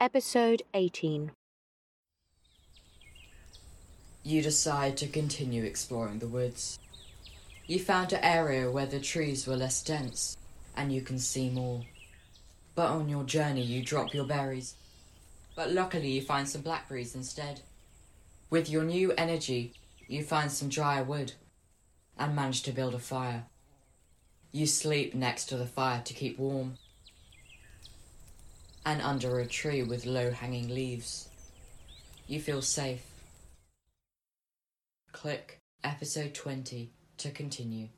Episode 18. You decide to continue exploring the woods. You found an area where the trees were less dense and you can see more. But on your journey, you drop your berries. But luckily, you find some blackberries instead. With your new energy, you find some drier wood and manage to build a fire. You sleep next to the fire to keep warm and under a tree with low hanging leaves. You feel safe. Click episode 20 to continue.